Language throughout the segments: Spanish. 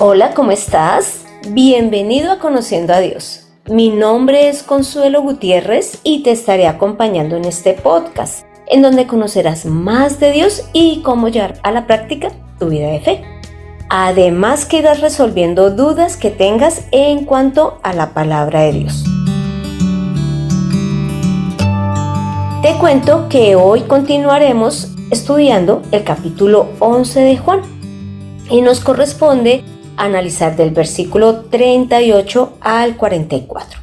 Hola, ¿cómo estás? Bienvenido a Conociendo a Dios. Mi nombre es Consuelo Gutiérrez y te estaré acompañando en este podcast, en donde conocerás más de Dios y cómo llevar a la práctica tu vida de fe. Además que irás resolviendo dudas que tengas en cuanto a la palabra de Dios. Te cuento que hoy continuaremos estudiando el capítulo 11 de Juan y nos corresponde analizar del versículo 38 al 44.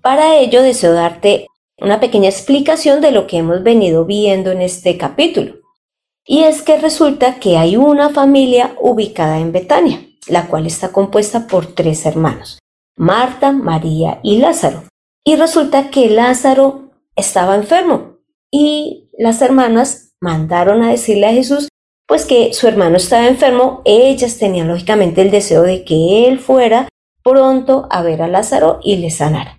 Para ello deseo darte una pequeña explicación de lo que hemos venido viendo en este capítulo. Y es que resulta que hay una familia ubicada en Betania, la cual está compuesta por tres hermanos, Marta, María y Lázaro. Y resulta que Lázaro estaba enfermo y las hermanas mandaron a decirle a Jesús pues que su hermano estaba enfermo, ellas tenían lógicamente el deseo de que él fuera pronto a ver a Lázaro y le sanara.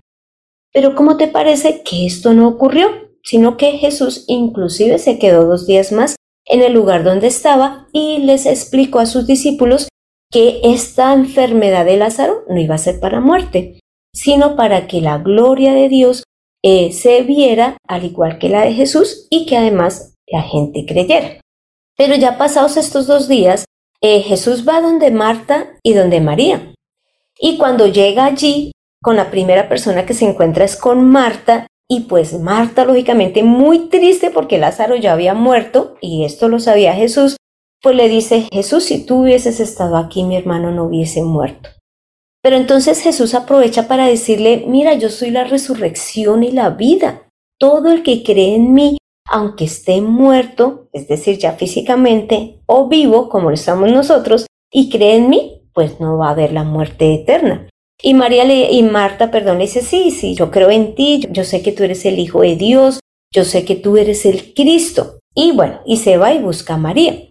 Pero ¿cómo te parece que esto no ocurrió? Sino que Jesús inclusive se quedó dos días más en el lugar donde estaba y les explicó a sus discípulos que esta enfermedad de Lázaro no iba a ser para muerte, sino para que la gloria de Dios eh, se viera al igual que la de Jesús y que además la gente creyera. Pero ya pasados estos dos días, eh, Jesús va donde Marta y donde María. Y cuando llega allí, con la primera persona que se encuentra es con Marta, y pues Marta, lógicamente, muy triste porque Lázaro ya había muerto, y esto lo sabía Jesús, pues le dice, Jesús, si tú hubieses estado aquí, mi hermano no hubiese muerto. Pero entonces Jesús aprovecha para decirle, mira, yo soy la resurrección y la vida. Todo el que cree en mí, aunque esté muerto, es decir, ya físicamente, o vivo, como lo estamos nosotros, y cree en mí, pues no va a haber la muerte eterna. Y María y Marta, perdón, le dice, sí, sí, yo creo en ti, yo sé que tú eres el Hijo de Dios, yo sé que tú eres el Cristo. Y bueno, y se va y busca a María.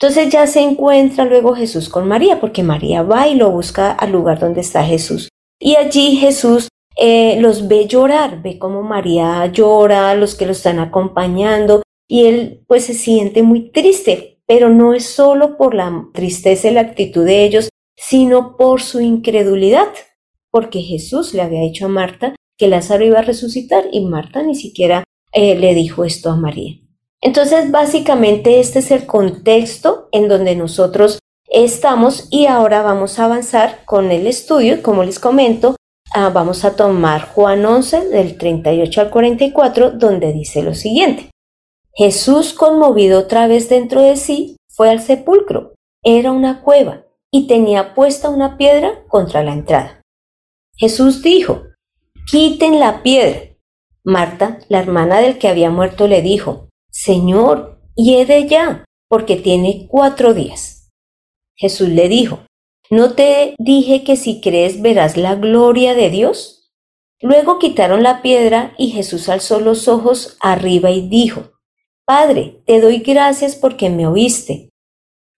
Entonces ya se encuentra luego Jesús con María, porque María va y lo busca al lugar donde está Jesús. Y allí Jesús eh, los ve llorar, ve cómo María llora, los que lo están acompañando, y él pues se siente muy triste, pero no es solo por la tristeza y la actitud de ellos, sino por su incredulidad, porque Jesús le había dicho a Marta que Lázaro iba a resucitar y Marta ni siquiera eh, le dijo esto a María. Entonces, básicamente este es el contexto en donde nosotros estamos y ahora vamos a avanzar con el estudio, como les comento, Ah, vamos a tomar Juan 11 del 38 al 44, donde dice lo siguiente. Jesús, conmovido otra vez dentro de sí, fue al sepulcro. Era una cueva y tenía puesta una piedra contra la entrada. Jesús dijo, quiten la piedra. Marta, la hermana del que había muerto, le dijo, Señor, hiede ya, porque tiene cuatro días. Jesús le dijo, ¿No te dije que si crees verás la gloria de Dios? Luego quitaron la piedra y Jesús alzó los ojos arriba y dijo, Padre, te doy gracias porque me oíste.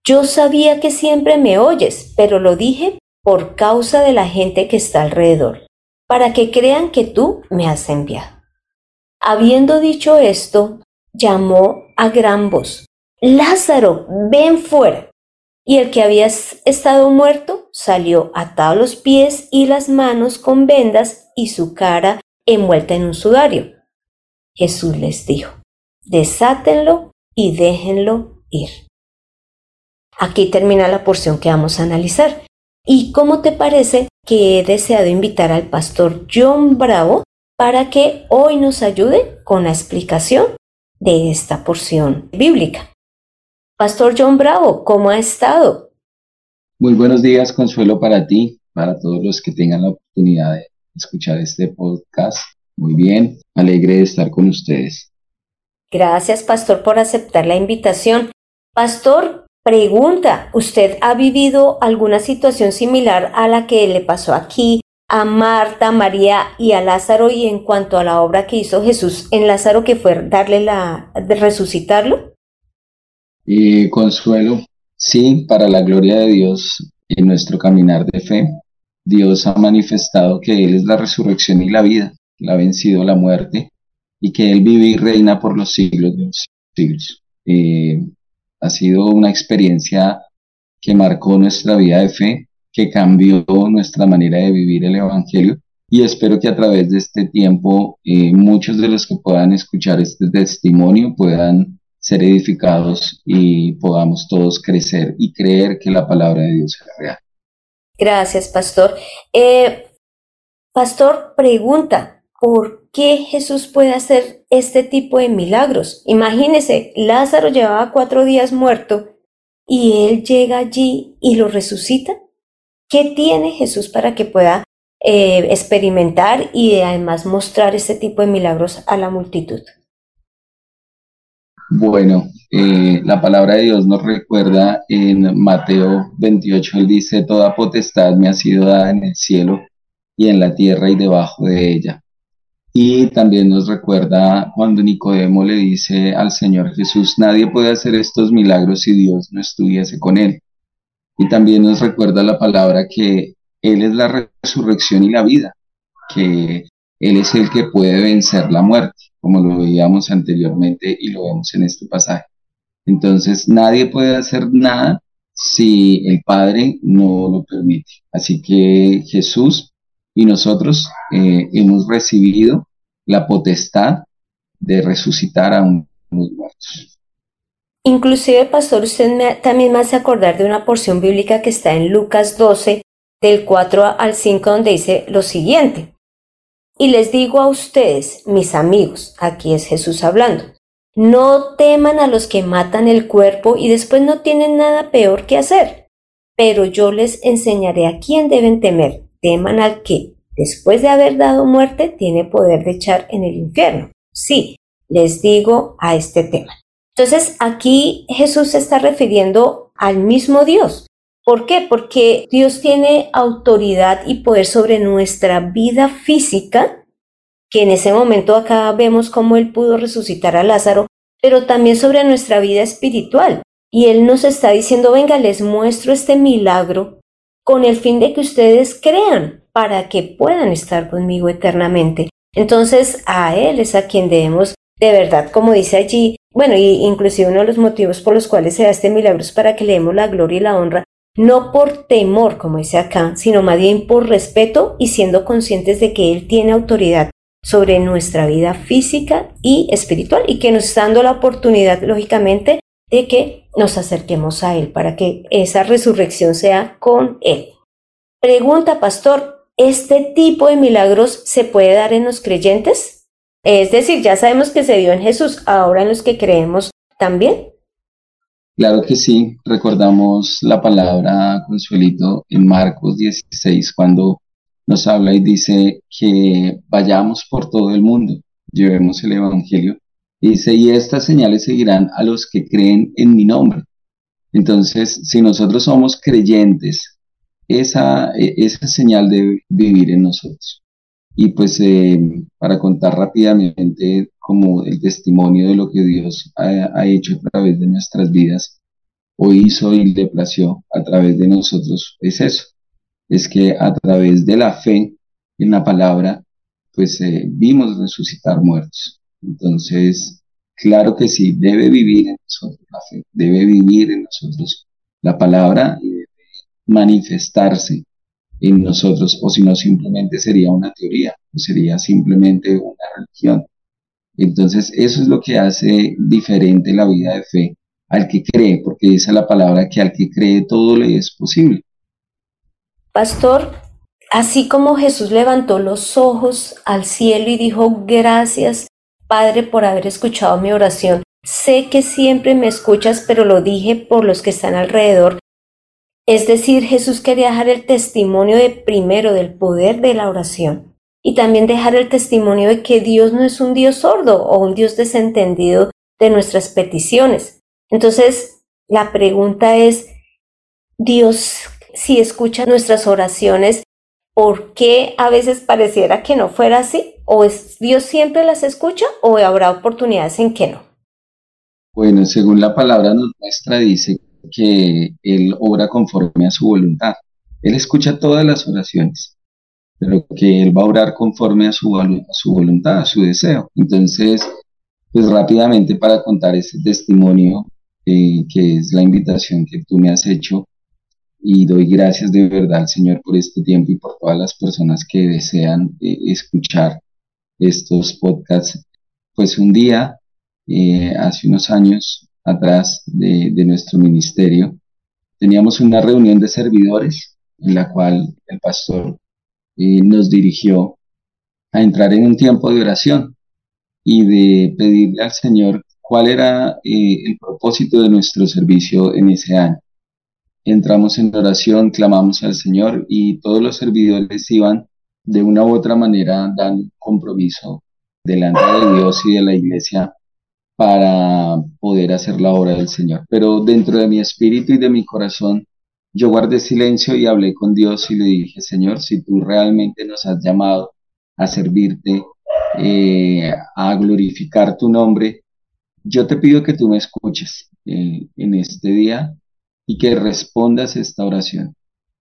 Yo sabía que siempre me oyes, pero lo dije por causa de la gente que está alrededor, para que crean que tú me has enviado. Habiendo dicho esto, llamó a gran voz, Lázaro, ven fuera. Y el que había estado muerto salió atado los pies y las manos con vendas y su cara envuelta en un sudario. Jesús les dijo, desátenlo y déjenlo ir. Aquí termina la porción que vamos a analizar. ¿Y cómo te parece que he deseado invitar al pastor John Bravo para que hoy nos ayude con la explicación de esta porción bíblica? Pastor John Bravo, ¿cómo ha estado? Muy buenos días, Consuelo, para ti, para todos los que tengan la oportunidad de escuchar este podcast. Muy bien, alegre de estar con ustedes. Gracias, Pastor, por aceptar la invitación. Pastor, pregunta, ¿usted ha vivido alguna situación similar a la que le pasó aquí a Marta, María y a Lázaro y en cuanto a la obra que hizo Jesús en Lázaro que fue darle la de resucitarlo? Consuelo, sí, para la gloria de Dios en nuestro caminar de fe, Dios ha manifestado que Él es la resurrección y la vida, que ha vencido la muerte y que Él vive y reina por los siglos de los siglos. Eh, ha sido una experiencia que marcó nuestra vida de fe, que cambió nuestra manera de vivir el Evangelio. Y espero que a través de este tiempo eh, muchos de los que puedan escuchar este testimonio puedan ser edificados y podamos todos crecer y creer que la palabra de Dios es real. Gracias, pastor. Eh, pastor, pregunta, ¿por qué Jesús puede hacer este tipo de milagros? Imagínese, Lázaro llevaba cuatro días muerto y él llega allí y lo resucita. ¿Qué tiene Jesús para que pueda eh, experimentar y además mostrar este tipo de milagros a la multitud? Bueno, eh, la palabra de Dios nos recuerda en Mateo 28, él dice, Toda potestad me ha sido dada en el cielo y en la tierra y debajo de ella. Y también nos recuerda cuando Nicodemo le dice al Señor Jesús, nadie puede hacer estos milagros si Dios no estuviese con él. Y también nos recuerda la palabra que Él es la resurrección y la vida, que Él es el que puede vencer la muerte, como lo veíamos anteriormente y lo vemos en este pasaje. Entonces, nadie puede hacer nada si el Padre no lo permite. Así que Jesús y nosotros eh, hemos recibido la potestad de resucitar a unos muertos. Inclusive, pastor, usted también me hace acordar de una porción bíblica que está en Lucas 12, del 4 al 5, donde dice lo siguiente. Y les digo a ustedes, mis amigos, aquí es Jesús hablando, no teman a los que matan el cuerpo y después no tienen nada peor que hacer. Pero yo les enseñaré a quién deben temer. Teman al que, después de haber dado muerte, tiene poder de echar en el infierno. Sí, les digo a este tema. Entonces aquí Jesús se está refiriendo al mismo Dios. ¿Por qué? Porque Dios tiene autoridad y poder sobre nuestra vida física, que en ese momento acá vemos cómo Él pudo resucitar a Lázaro, pero también sobre nuestra vida espiritual. Y Él nos está diciendo, venga, les muestro este milagro con el fin de que ustedes crean para que puedan estar conmigo eternamente. Entonces a Él es a quien debemos de verdad, como dice allí, bueno, y inclusive uno de los motivos por los cuales se da este milagro es para que le demos la gloria y la honra, no por temor, como dice acá, sino más bien por respeto y siendo conscientes de que Él tiene autoridad sobre nuestra vida física y espiritual y que nos está dando la oportunidad, lógicamente, de que nos acerquemos a Él para que esa resurrección sea con Él. Pregunta, pastor, ¿este tipo de milagros se puede dar en los creyentes? Es decir, ya sabemos que se dio en Jesús, ahora en los que creemos también. Claro que sí, recordamos la palabra Consuelito en Marcos 16 cuando nos habla y dice que vayamos por todo el mundo, llevemos el Evangelio. dice, y estas señales seguirán a los que creen en mi nombre. Entonces, si nosotros somos creyentes, esa, e, esa señal debe vivir en nosotros. Y pues eh, para contar rápidamente como el testimonio de lo que Dios ha, hecho a través de nuestras vidas, o hizo y le plació a través de nosotros, es eso. Es que a través de la fe en la palabra, pues eh, vimos resucitar muertos. Entonces, claro que sí, debe vivir en nosotros la fe, debe vivir en nosotros la palabra debe manifestarse en nosotros, o si no, simplemente sería una teoría, o sería simplemente una religión. Entonces, eso es lo que hace diferente la vida de fe al que cree, porque dice la palabra que al que cree todo le es posible. Pastor, así como Jesús levantó los ojos al cielo y dijo, gracias, Padre, por haber escuchado mi oración. Sé que siempre me escuchas, pero lo dije por los que están alrededor es decir, Jesús quería dejar el testimonio de primero del poder de la oración y también dejar el testimonio de que Dios no es un Dios sordo o un Dios desentendido de nuestras peticiones. Entonces, la pregunta es, Dios, si escucha nuestras oraciones, ¿por qué a veces pareciera que no fuera así? ¿O Dios siempre las escucha o habrá oportunidades en que no? Bueno, según la palabra nos muestra, dice que Él obra conforme a su voluntad. Él escucha todas las oraciones, pero que Él va a orar conforme a su, su voluntad, a su deseo. Entonces, pues rápidamente para contar ese testimonio, eh, que es la invitación que tú me has hecho, y doy gracias de verdad al Señor por este tiempo y por todas las personas que desean eh, escuchar estos podcasts. Pues un día, eh, hace unos años atrás de, nuestro ministerio, teníamos una reunión de servidores en la cual el pastor eh, nos dirigió a entrar en un tiempo de oración y de pedirle al Señor cuál era el propósito de nuestro servicio en ese año entramos en oración, clamamos al Señor y todos los servidores iban de una u otra manera dando compromiso delante de Dios y de la iglesia para poder hacer la obra del Señor. Pero dentro de mi espíritu y de mi corazón, yo guardé silencio y hablé con Dios y le dije, Señor, si tú realmente nos has llamado a servirte, eh, a glorificar tu nombre, yo te pido que tú me escuches eh, en este día y que respondas esta oración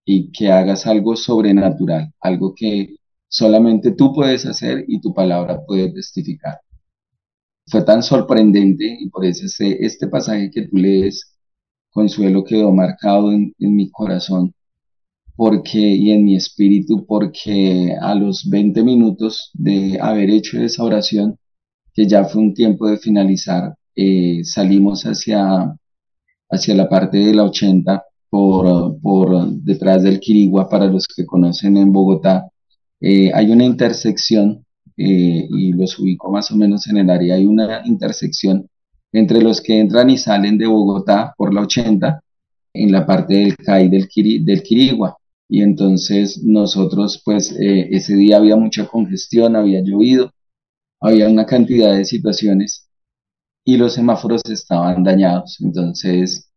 y que hagas algo sobrenatural, algo que solamente tú puedes hacer y tu palabra puede testificar. Fue tan sorprendente y por eso este, pasaje que tú lees, Consuelo, quedó marcado en, mi corazón porque y en mi espíritu porque a los 20 minutos de haber hecho esa oración, que ya fue un tiempo de finalizar, eh, salimos hacia hacia la parte de la 80 por, por detrás del Quirigua, para los que conocen en Bogotá, eh, hay una intersección, eh, y los ubico más o menos en el área, hay una intersección entre los que entran y salen de Bogotá por la 80, en la parte del CAI del, del Quirigua. Y entonces nosotros, pues eh, ese día había mucha congestión, había llovido, había una cantidad de situaciones y los semáforos estaban dañados. Entonces,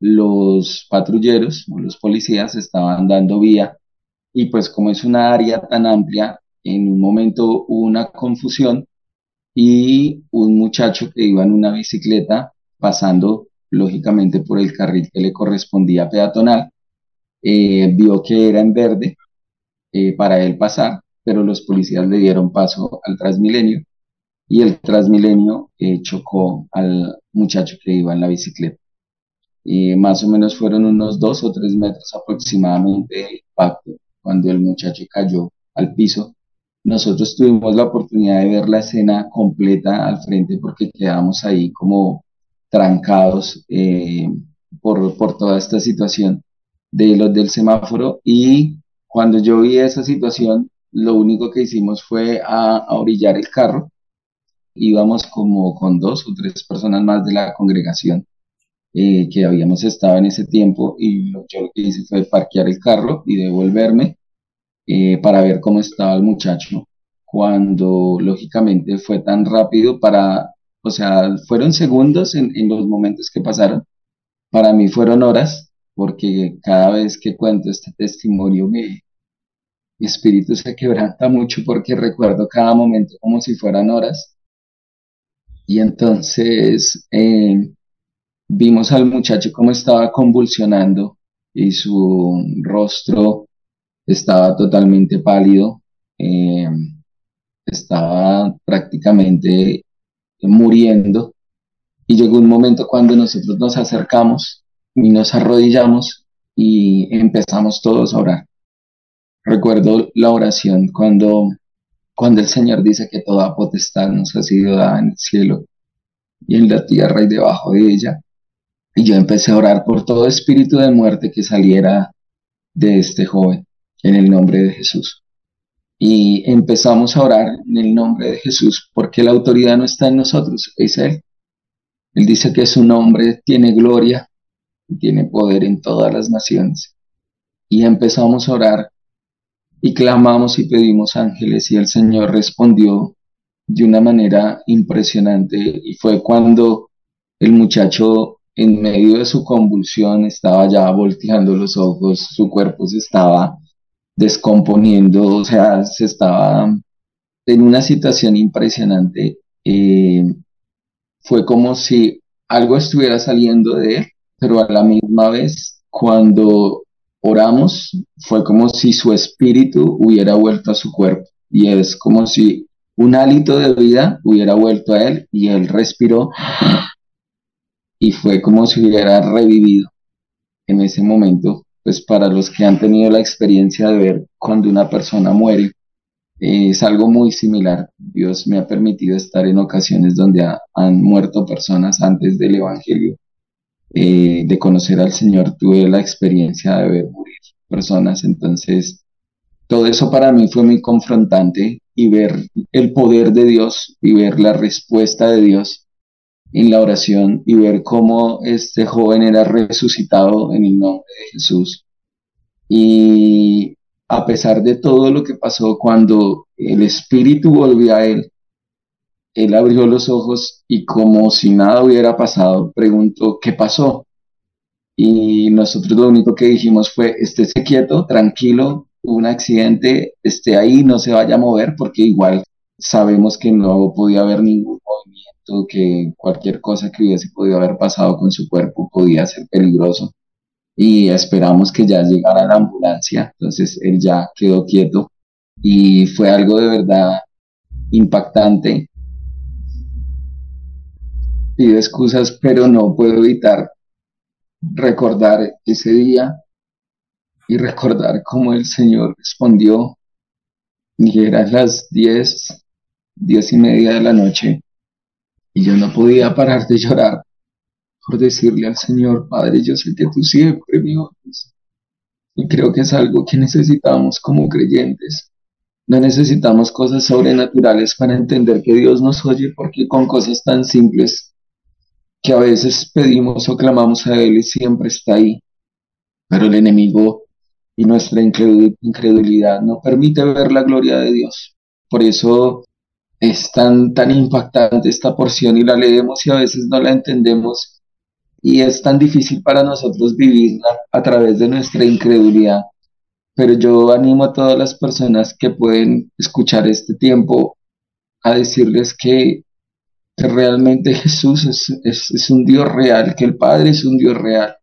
los patrulleros o los policías estaban dando vía y pues como es una área tan amplia, en un momento hubo una confusión y un muchacho que iba en una bicicleta pasando lógicamente por el carril que le correspondía peatonal, eh, vio que era en verde eh, para él pasar, pero los policías le dieron paso al Transmilenio y el Transmilenio eh, chocó al muchacho que iba en la bicicleta. Más o menos fueron unos dos o tres metros aproximadamente de impacto cuando el muchacho cayó al piso. Nosotros tuvimos la oportunidad de ver la escena completa al frente porque quedamos ahí como trancados eh, por, por toda esta situación de los del semáforo. Y cuando yo vi esa situación, lo único que hicimos fue a, a orillar el carro. Íbamos como con dos o tres personas más de la congregación eh, que habíamos estado en ese tiempo y lo, yo lo que hice fue parquear el carro y devolverme eh, para ver cómo estaba el muchacho cuando lógicamente fue tan rápido para, o sea, fueron segundos en, en los momentos que pasaron, para mí fueron horas porque cada vez que cuento este testimonio mi espíritu se quebranta mucho porque recuerdo cada momento como si fueran horas. Y entonces eh, vimos al muchacho cómo estaba convulsionando y su rostro estaba totalmente pálido, eh, estaba prácticamente muriendo. Y llegó un momento cuando nosotros nos acercamos y nos arrodillamos y empezamos todos a orar. Recuerdo la oración cuando cuando el Señor dice que toda potestad nos ha sido dada en el cielo y en la tierra y debajo de ella. Y yo empecé a orar por todo espíritu de muerte que saliera de este joven, en el nombre de Jesús. Y empezamos a orar en el nombre de Jesús, porque la autoridad no está en nosotros, es Él. Él dice que su nombre tiene gloria y tiene poder en todas las naciones. Y empezamos a orar y clamamos y pedimos ángeles y el Señor respondió de una manera impresionante y fue cuando el muchacho en medio de su convulsión estaba ya volteando los ojos, su cuerpo se estaba descomponiendo, o sea, se estaba en una situación impresionante. Eh, fue como si algo estuviera saliendo de él, pero a la misma vez, cuando oramos, fue como si su espíritu hubiera vuelto a su cuerpo y es como si un hálito de vida hubiera vuelto a él y él respiró y fue como si hubiera revivido en ese momento. Pues para los que han tenido la experiencia de ver cuando una persona muere, eh, es algo muy similar. Dios me ha permitido estar en ocasiones donde han muerto personas antes del Evangelio. Eh, de conocer al Señor tuve la experiencia de ver morir personas, entonces todo eso para mí fue muy confrontante y ver el poder de Dios y ver la respuesta de Dios en la oración y ver cómo este joven era resucitado en el nombre de Jesús. Y a pesar de todo lo que pasó, cuando el Espíritu volvió a él, él abrió los ojos y como si nada hubiera pasado, preguntó, ¿qué pasó? Y nosotros lo único que dijimos fue, estése quieto, tranquilo, un accidente, esté ahí, no se vaya a mover, porque igual sabemos que no podía haber ningún que cualquier cosa que hubiese podido haber pasado con su cuerpo podía ser peligroso. Y esperamos que ya llegara la ambulancia, entonces él ya quedó quieto y fue algo de verdad impactante. Pido excusas, pero no puedo evitar recordar ese día y recordar cómo el Señor respondió. Y eran las diez, diez y media de la noche, y yo no podía parar de llorar por decirle al Señor, Padre, yo sé que tú siempre me oyes. Y creo que es algo que necesitamos como creyentes. No necesitamos cosas sobrenaturales para entender que Dios nos oye, porque con cosas tan simples que a veces pedimos o clamamos a Él y siempre está ahí. Pero el enemigo y nuestra incredulidad no permite ver la gloria de Dios. Por eso es tan, tan impactante esta porción y la leemos y a veces no la entendemos y es tan difícil para nosotros vivirla a través de nuestra incredulidad. Pero yo animo a todas las personas que pueden escuchar este tiempo a decirles que, realmente Jesús es, es un Dios real, que el Padre es un Dios real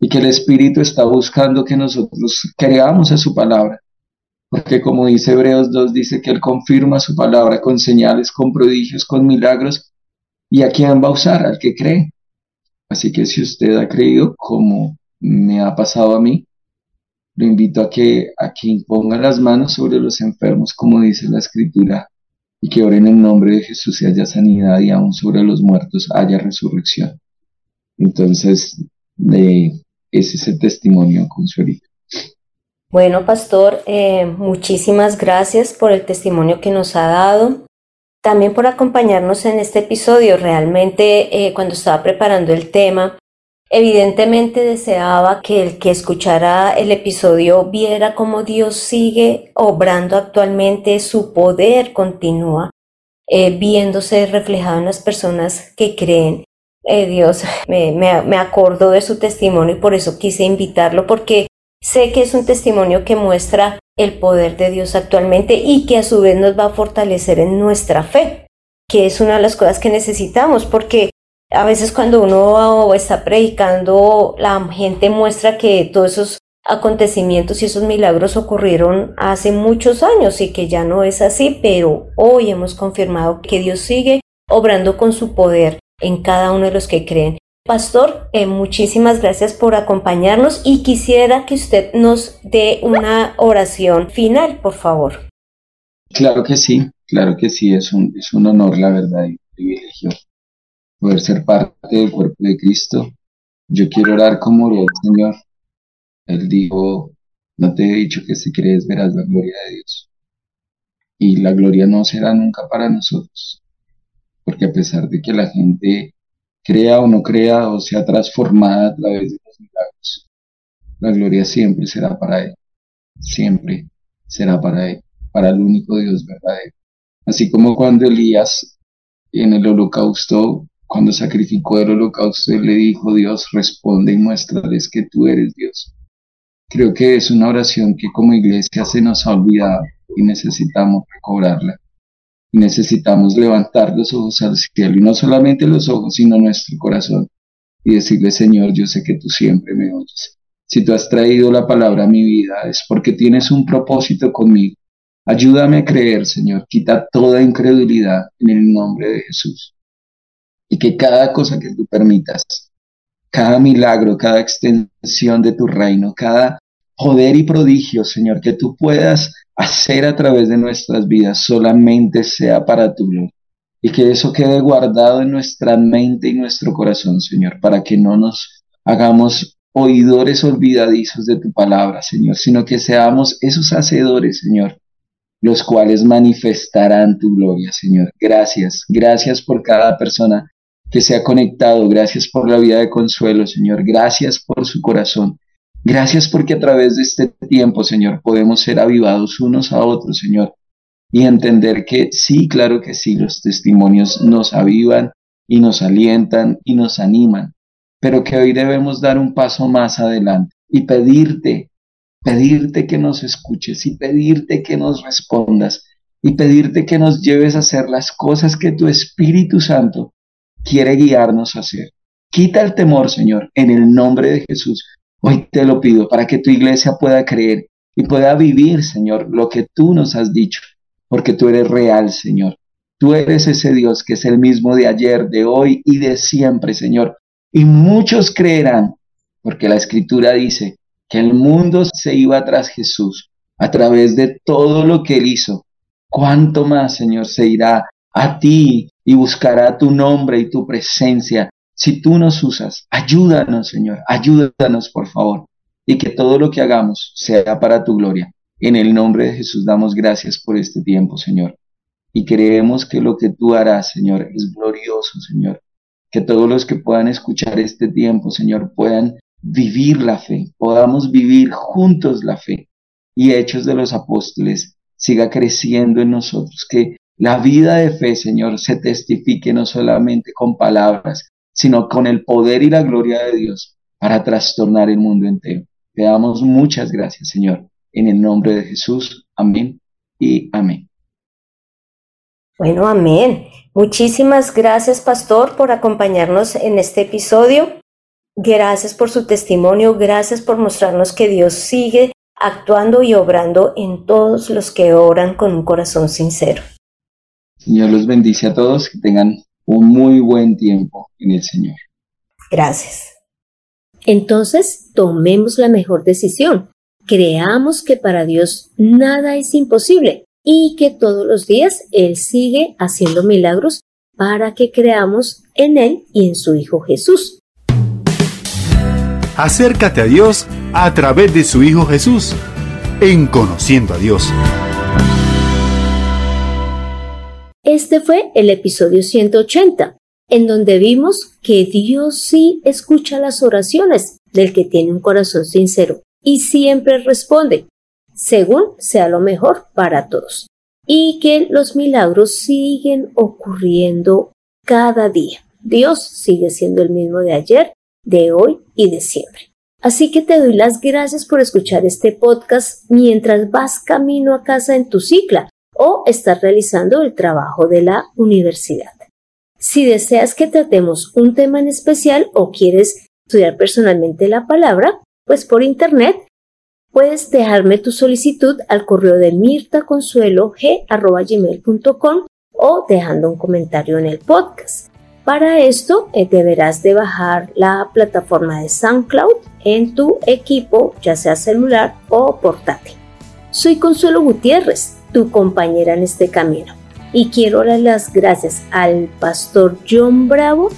y que el Espíritu está buscando que nosotros creamos a su palabra. Porque como dice Hebreos 2, dice que Él confirma su palabra con señales, con prodigios, con milagros. ¿Y a quién va a usar? Al que cree. Así que si usted ha creído, como me ha pasado a mí, lo invito a que, a que imponga las manos sobre los enfermos, como dice la Escritura, y que oren en nombre de Jesús y haya sanidad y aún sobre los muertos haya resurrección. Entonces, de ese es el testimonio, Consuelito. Bueno, pastor, eh, muchísimas gracias por el testimonio que nos ha dado, también por acompañarnos en este episodio. Realmente, eh, cuando estaba preparando el tema, evidentemente deseaba que el que escuchara el episodio viera cómo Dios sigue obrando actualmente, su poder continúa, eh, viéndose reflejado en las personas que creen Dios me, me, me acordó de su testimonio y por eso quise invitarlo porque sé que es un testimonio que muestra el poder de Dios actualmente y que a su vez nos va a fortalecer en nuestra fe, que es una de las cosas que necesitamos porque a veces cuando uno está predicando, la gente muestra que todos esos acontecimientos y esos milagros ocurrieron hace muchos años y que ya no es así, pero hoy hemos confirmado que Dios sigue obrando con su poder en cada uno de los que creen. Pastor, eh, muchísimas gracias por acompañarnos y quisiera que usted nos dé una oración final, por favor. Claro que sí, claro que sí, es un, es un honor, la verdad, y un privilegio poder ser parte del cuerpo de Cristo. Yo quiero orar como el Señor. Él dijo, no te he dicho que si crees verás la gloria de Dios. Y la gloria no será nunca para nosotros, porque a pesar de que la gente crea o no crea o sea transformada a través de los milagros, la gloria siempre será para Él, siempre será para Él, para el único Dios verdadero. Así como cuando Elías en el holocausto, cuando sacrificó el holocausto, le dijo, Dios, responde y muéstrales que tú eres Dios. Creo que es una oración que como iglesia se nos ha olvidado y necesitamos recobrarla necesitamos levantar los ojos al cielo, y no solamente los ojos, sino nuestro corazón, y decirle, Señor, yo sé que tú siempre me oyes. Si tú has traído la palabra a mi vida, es porque tienes un propósito conmigo. Ayúdame a creer, Señor, quita toda incredulidad en el nombre de Jesús. Y que cada cosa que tú permitas cada milagro, cada extensión de tu reino, cada poder y prodigio, Señor, que tú puedas hacer a través de nuestras vidas, solamente sea para tu gloria. Y que eso quede guardado en nuestra mente y nuestro corazón, Señor, para que no nos hagamos oidores olvidadizos de tu palabra, Señor, sino que seamos esos hacedores, Señor, los cuales manifestarán tu gloria, Señor. Gracias, gracias por cada persona que se ha conectado, gracias por la vida de consuelo, Señor, gracias por su corazón. Gracias porque a través de este tiempo, Señor, podemos ser avivados unos a otros, Señor, y entender que sí, claro que sí, los testimonios nos avivan y nos alientan y nos animan, pero que hoy debemos dar un paso más adelante y pedirte, pedirte que nos escuches y pedirte que nos respondas y pedirte que nos lleves a hacer las cosas que tu Espíritu Santo quiere guiarnos a hacer. Quita el temor, Señor, en el nombre de Jesús. Hoy te lo pido para que tu iglesia pueda creer y pueda vivir, Señor, lo que tú nos has dicho, porque tú eres real, Señor. Tú eres ese Dios que es el mismo de ayer, de hoy y de siempre, Señor. Y muchos creerán, porque la escritura dice que el mundo se iba tras Jesús a través de todo lo que él hizo. ¿Cuánto más, Señor, se irá a ti y buscará tu nombre y tu presencia si tú nos usas? Ayúdanos, Señor, ayúdanos, por favor, y que todo lo que hagamos sea para tu gloria. En el nombre de Jesús damos gracias por este tiempo, Señor. Y creemos que lo que tú harás, Señor, es glorioso, Señor que todos los que puedan escuchar este tiempo, Señor, puedan vivir la fe, podamos vivir juntos la fe y Hechos de los Apóstoles siga creciendo en nosotros, que la vida de fe, Señor, se testifique no solamente con palabras, sino con el poder y la gloria de Dios para trastornar el mundo entero. Te damos muchas gracias, Señor, en el nombre de Jesús. Amén y amén. Bueno, amén. Muchísimas gracias, pastor, por acompañarnos en este episodio. Gracias por su testimonio, gracias por mostrarnos que Dios sigue actuando y obrando en todos los que oran con un corazón sincero. Señor los bendice a todos, que tengan un muy buen tiempo en el Señor. Gracias. Entonces, tomemos la mejor decisión. Creamos que para Dios nada es imposible y que todos los días Él sigue haciendo milagros para que creamos en Él y en su Hijo Jesús. Acércate a Dios a través de su Hijo Jesús, en conociendo a Dios. Este fue el episodio 180, en donde vimos que Dios sí escucha las oraciones del que tiene un corazón sincero y siempre responde según sea lo mejor para todos, y que los milagros siguen ocurriendo cada día. Dios sigue siendo el mismo de ayer, de hoy y de siempre. Así que te doy las gracias por escuchar este podcast mientras vas camino a casa en tu cicla o estás realizando el trabajo de la universidad. Si deseas que tratemos un tema en especial o quieres estudiar personalmente la palabra, pues por internet Puedes dejarme tu solicitud al correo de mirtaconsuelog.com o dejando un comentario en el podcast. Para esto eh, deberás de bajar la plataforma de SoundCloud en tu equipo, ya sea celular o portátil. Soy Consuelo Gutiérrez, tu compañera en este camino, y quiero dar las gracias al pastor John Bravo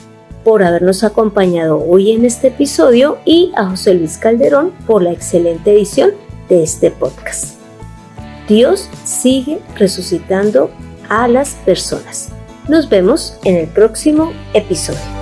por habernos acompañado hoy en este episodio y a José Luis Calderón por la excelente edición de este podcast. Dios sigue resucitando a las personas. Nos vemos en el próximo episodio.